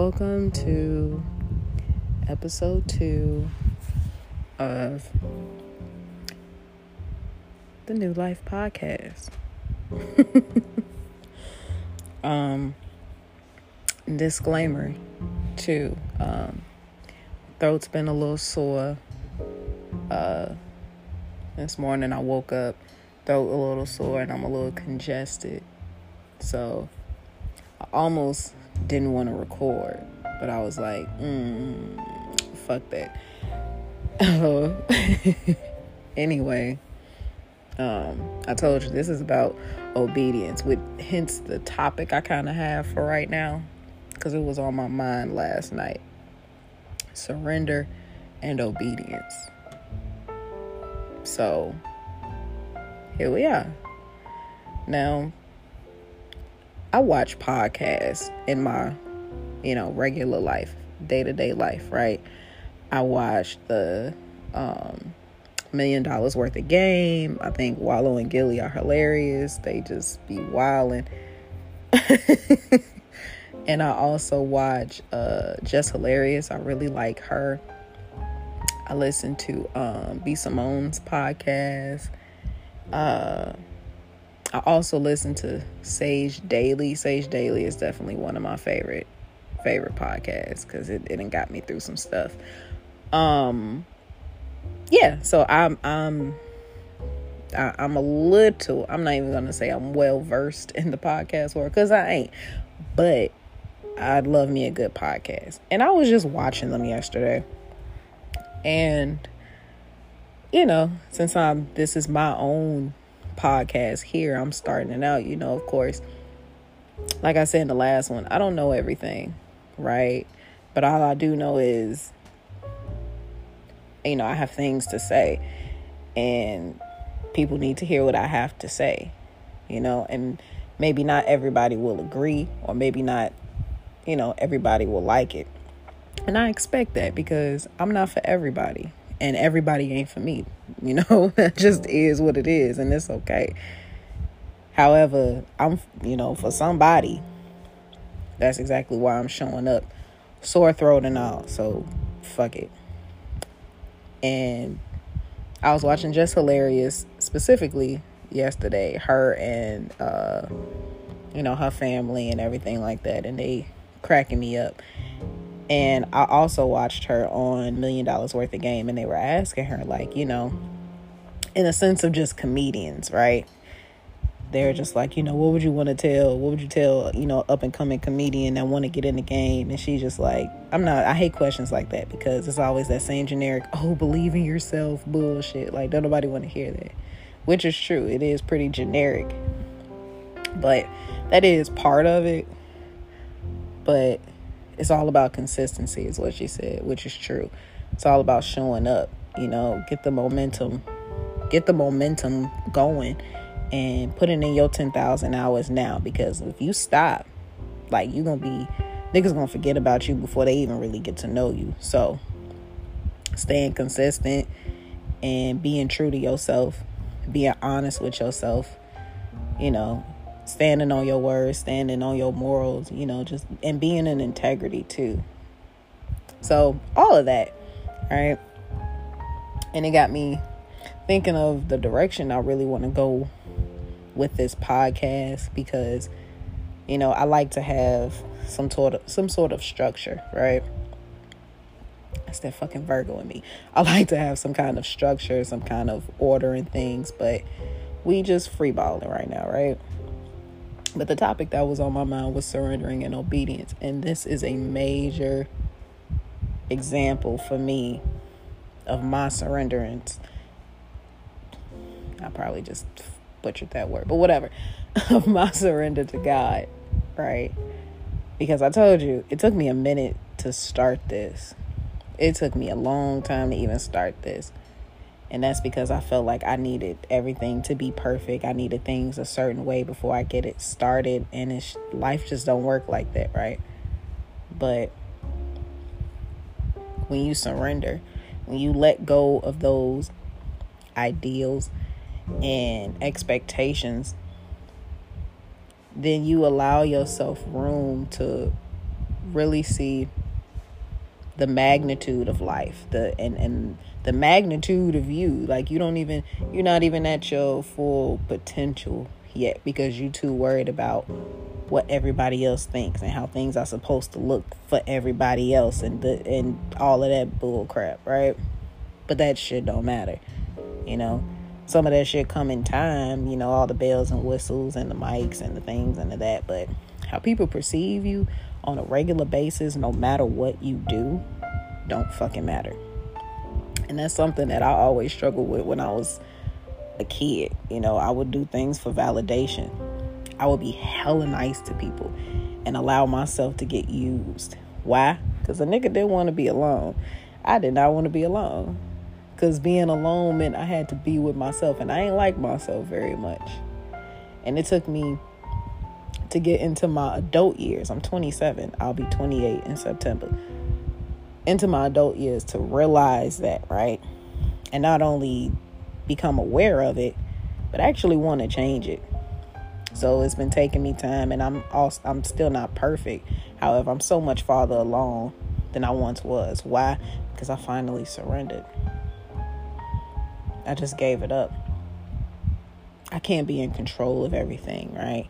welcome to episode two of the New Life Podcast. um, disclaimer too. Um, throat's been a little sore. Uh, this morning I woke up, throat a little sore, and I'm a little congested. So I almost didn't want to record, but I was like, mm, fuck that. anyway, um, I told you this is about obedience, with hence the topic I kind of have for right now, because it was on my mind last night. Surrender and obedience. So here we are. Now, I watch podcasts in my, you know, regular life, day to day life, right? I watch the um, Million Dollaz Worth of Game. I think Wallo and Gillie are hilarious. They just be wilding. and I also watch uh, Just Hilarious. I really like her. I listen to um, B. Simone's podcast. Uh, I also listen to Sage Daily. Sage Daily is definitely one of my favorite favorite podcasts because it, it got me through some stuff. Um, yeah, so I'm I'm I, I'm a little. I'm not even gonna say I'm well versed in the podcast world because I ain't, but I'd love me a good podcast. And I was just watching them yesterday, and you know, since I'm this is my own podcast here. I'm starting it out, you know, of course. Like I said in the last one, I don't know everything, right? But all I do know is, you know, I have things to say, and people need to hear what I have to say, you know, and maybe not everybody will agree, or maybe not, you know, everybody will like it. And I expect that because I'm not for everybody and everybody ain't for me. You know, that just is what it is, and it's okay. However, I'm, you know, for somebody, that's exactly why I'm showing up, sore throat and all. So, fuck it. And I was watching Just Hilarious specifically yesterday. Her and uh, you know her family and everything like that, and they cracking me up. And I also watched her on Million Dollaz Worth of Game, and they were asking her, like, you know, in a sense of just comedians, right? They're just like, you know, what would you want to tell? What would you tell, you know, up and coming comedian that want to get in the game? And she's just like, I'm not, I hate questions like that because it's always that same generic, oh, believe in yourself bullshit. Like, don't nobody want to hear that, which is true. It is pretty generic, but that is part of it. But it's all about consistency, is what she said, which is true. It's all about showing up, you know, get the momentum, get the momentum going and putting in your 10,000 hours now because if you stop, like you're going to be, niggas going to forget about you before they even really get to know you. So staying consistent and being true to yourself, being honest with yourself, you know, standing on your words, standing on your morals, you know, just and being in integrity too. So, all of that, right? And it got me thinking of the direction I really want to go with this podcast because you know, I like to have some sort of some sort of structure, right? That's that fucking Virgo in me. I like to have some kind of structure, some kind of order and things, but we just freeballing right now, right? But the topic that was on my mind was surrendering and obedience. And this is a major example for me of my surrenderance. I probably just butchered that word, but whatever. of my surrender to God, right? Because I told you, it took me a minute to start this. It took me a long time to even start this. And that's because I felt like I needed everything to be perfect. I needed things a certain way before I get it started. And life just don't work like that, right? But when you surrender, when you let go of those ideals and expectations, then you allow yourself room to really see the magnitude of life, the and and the magnitude of you. Like you don't even you're not even at your full potential yet because you're too worried about what everybody else thinks and how things are supposed to look for everybody else and the and all of that bull crap, right? But that shit don't matter. You know? Some of that shit come in time, you know, all the bells and whistles and the mics and the things and the that, but how people perceive you on a regular basis, no matter what you do, don't fucking matter. And that's something that I always struggled with when I was a kid. You know, I would do things for validation. I would be hella nice to people and allow myself to get used. Why? Because a nigga didn't want to be alone. I did not want to be alone. Because being alone meant I had to be with myself. And I ain't like myself very much. And it took me to get into my adult years. I'm 27. I'll be 28 in September. Into my adult years to realize that, right? And not only become aware of it, but actually want to change it. So it's been taking me time and I'm also, I'm still not perfect. However, I'm so much farther along than I once was. Why? Because I finally surrendered. I just gave it up. I can't be in control of everything, right?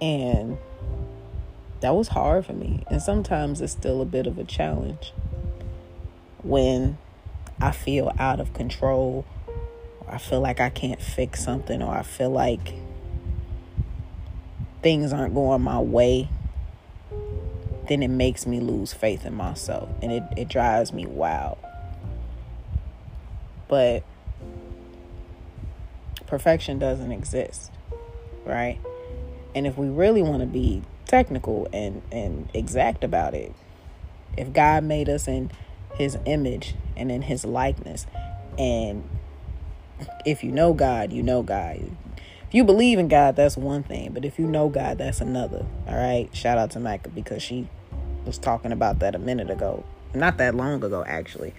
And that was hard for me. And sometimes it's still a bit of a challenge when I feel out of control, I feel like I can't fix something, or I feel like things aren't going my way, then it makes me lose faith in myself and it, it drives me wild. But perfection doesn't exist, right? And if we really want to be technical and, and exact about it, if God made us in his image and in his likeness, and if you know God, you know God. If you believe in God, that's one thing. But if you know God, that's another. All right. Shout out to Micah because she was talking about that a minute ago. Not that long ago, actually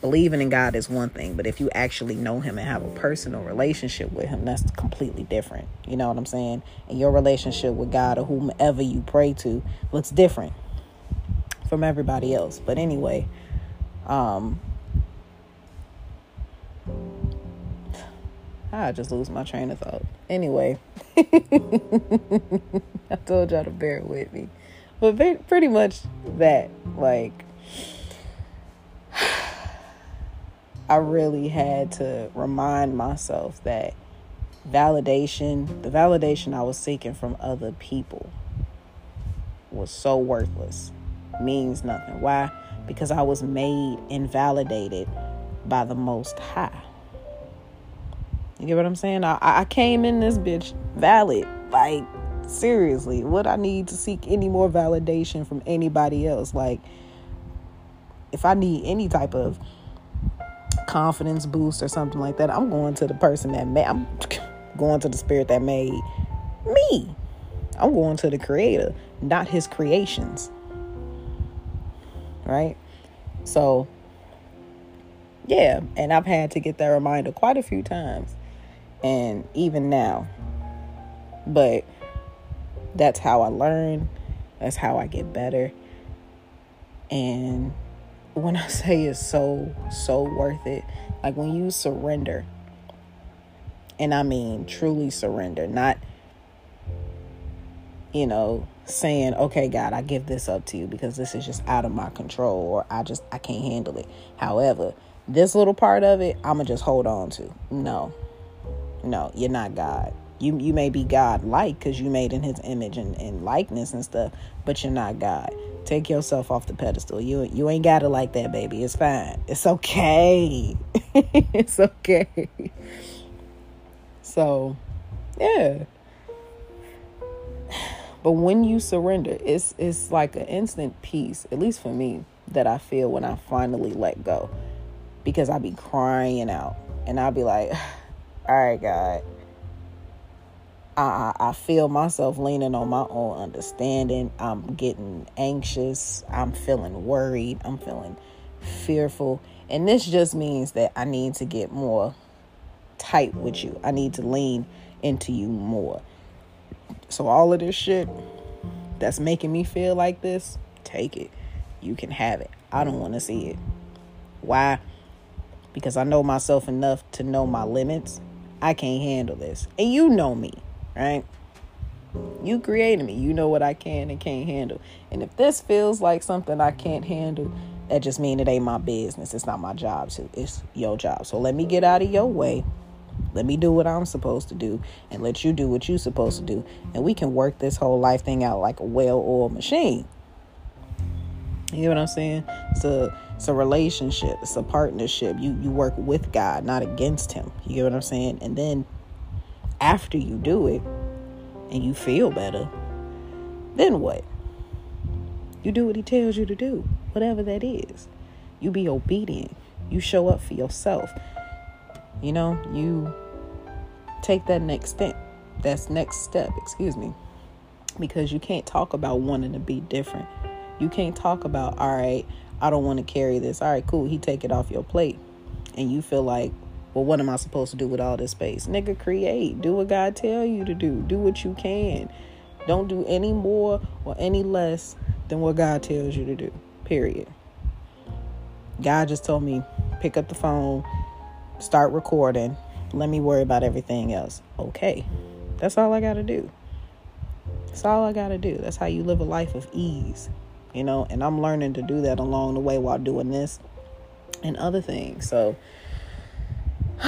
believing in God is one thing, but if you actually know Him and have a personal relationship with Him, that's completely different. You know what I'm saying? And your relationship with God or whomever you pray to looks different from everybody else. But anyway, um, I just lose my train of thought. Anyway, I told y'all to bear with me, but pretty much that, like I really had to remind myself that validation, the validation I was seeking from other people, was so worthless, means nothing. Why? Because I was made invalidated by the Most High. You get what I'm saying? I, I came in this bitch valid. Like, seriously, what I need to seek any more validation from anybody else? Like, if I need any type of confidence boost or something like that, I'm going to the person that made, I'm going to the spirit that made me. I'm going to the creator, not his creations. Right? So, yeah, and I've had to get that reminder quite a few times. And even now. But that's how I learn. That's how I get better. And when I say it's so, so worth it, like when you surrender, and I mean truly surrender, not, you know, saying, okay, God, I give this up to you because this is just out of my control or I just, I can't handle it. However, this little part of it, I'm going to just hold on to. No, no, you're not God. You, you may be God like because you made in his image and, and likeness and stuff, but you're not God. Take yourself off the pedestal. You you ain't got it like that, baby. It's fine. It's okay. it's okay. So, yeah. But when you surrender, it's it's like an instant peace, at least for me, that I feel when I finally let go. Because I be crying out and I'll be like, all right, God, I, I feel myself leaning on my own understanding. I'm getting anxious. I'm feeling worried. I'm feeling fearful. And this just means that I need to get more tight with you. I need to lean into you more. So, all of this shit that's making me feel like this, take it. You can have it. I don't want to see it. Why? Because I know myself enough to know my limits. I can't handle this. And you know me, right? You created me. You know what I can and can't handle. And if this feels like something I can't handle, that just means it ain't my business. It's not my job to. It's your job. So let me get out of your way. Let me do what I'm supposed to do and let you do what you're supposed to do. And we can work this whole life thing out like a well-oiled machine. You know what I'm saying? It's a it's a relationship. It's a partnership. You you work with God, not against him. You get what I'm saying? And then after you do it and you feel better, then what? You do what he tells you to do, whatever that is. You be obedient. You show up for yourself. You know, you take that next step. That's next step, excuse me. Because you can't talk about wanting to be different. You can't talk about, all right, I don't want to carry this. All right, cool. He take it off your plate. And you feel like, well, what am I supposed to do with all this space? Nigga, create. Do what God tell you to do. Do what you can. Don't do any more or any less than what God tells you to do. Period. God just told me, pick up the phone, start recording. Let me worry about everything else. Okay. That's all I got to do. That's all I got to do. That's how you live a life of ease, you know, and I'm learning to do that along the way while doing this and other things. So,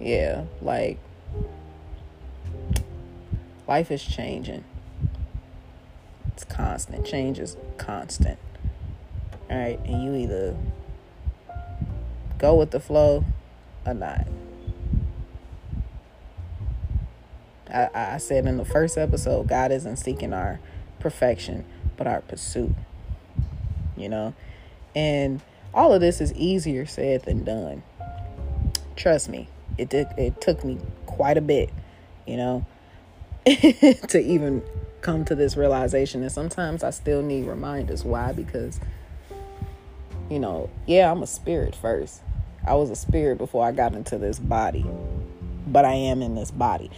yeah, like life is changing. It's constant. Change is constant. All right, and you either go with the flow or not. I, I said in the first episode, God isn't seeking our perfection, but our pursuit. You know? And all of this is easier said than done. Trust me, it did, it took me quite a bit, you know, to even come to this realization. And sometimes I still need reminders. Why? Because, you know, yeah, I'm a spirit first. I was a spirit before I got into this body, but I am in this body,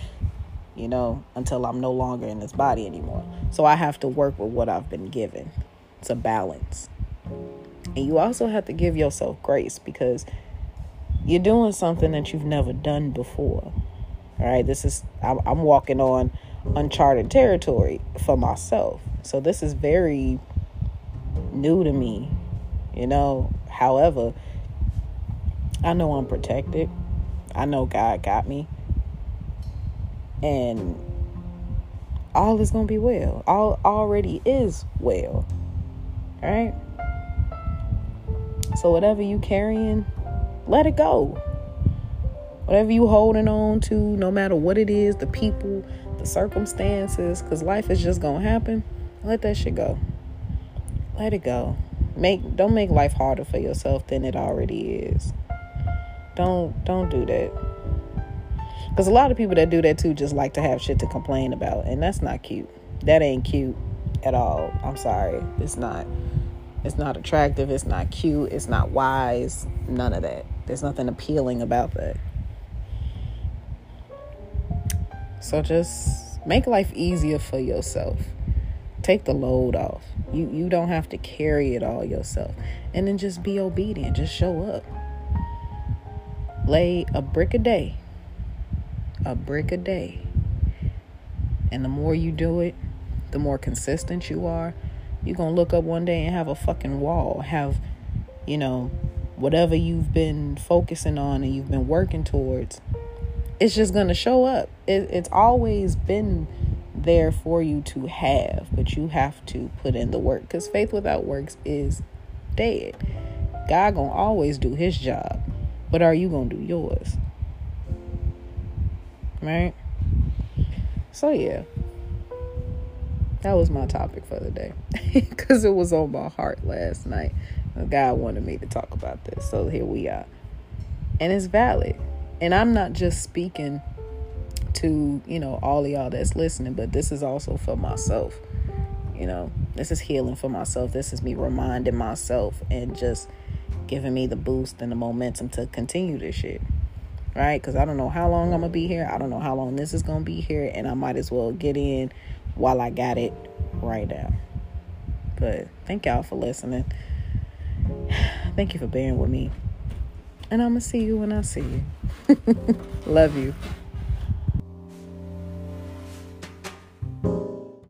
you know, until I'm no longer in this body anymore. So I have to work with what I've been given. It's a balance. And you also have to give yourself grace because you're doing something that you've never done before. All right, this is, I'm, I'm walking on uncharted territory for myself. So this is very new to me, you know. However, I know I'm protected. I know God got me. And all is going to be well. All already is well. All right? So whatever you carrying, let it go. Whatever you holding on to, no matter what it is, the people, the circumstances, cuz life is just to happen, let that shit go. Let it go. Make don't make life harder for yourself than it already is. Don't don't do that. Cuz a lot of people that do that too just like to have shit to complain about, and that's not cute. That ain't cute at all. I'm sorry. It's not. It's not attractive, it's not cute, it's not wise, none of that. There's nothing appealing about that. So just make life easier for yourself. Take the load off. You you don't have to carry it all yourself. And then just be obedient. Just show up. Lay a brick a day. A brick a day. And the more you do it, the more consistent you are. You're going to look up one day and have a fucking wall. Have, you know, whatever you've been focusing on and you've been working towards. It's just going to show up. It, it's always been there for you to have, but you have to put in the work because faith without works is dead. God gonna always do his job, but are you gonna do yours? Right? So yeah, that was my topic for the day. Because it was on my heart last night. God wanted me to talk about this, so here we are, and it's valid. And I'm not just speaking to you know all of y'all that's listening but this is also for myself. You know this is healing for myself. This is me reminding myself and just giving me the boost and the momentum to continue this shit. Right? Because i don't know how long i'm gonna be here. I don't know how long this is gonna be here. And i might as well get in while I got it right now. But thank y'all for listening. Thank you for bearing with me. And I'm going to see you when I see you. Love you.